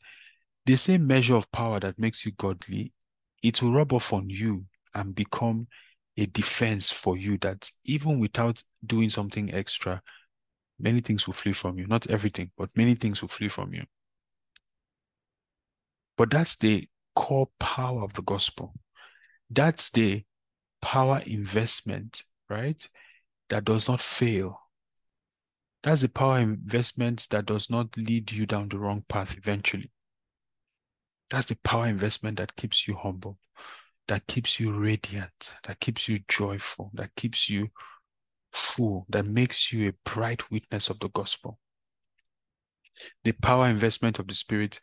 the same measure of power that makes you godly, it will rub off on you and become a defense for you that even without doing something extra, many things will flee from you. Not everything, but many things will flee from you. But that's the core power of the gospel. That's the power investment, right? That does not fail. That's the power investment that does not lead you down the wrong path eventually. That's the power investment that keeps you humble, that keeps you radiant, that keeps you joyful, that keeps you full, that makes you a bright witness of the gospel. The power investment of the spirit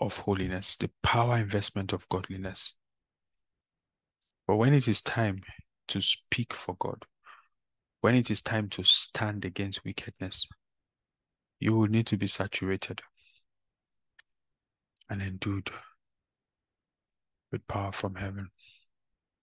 of holiness, the power investment of godliness. But when it is time to speak for God, when it is time to stand against wickedness, you will need to be saturated and endued with power from heaven.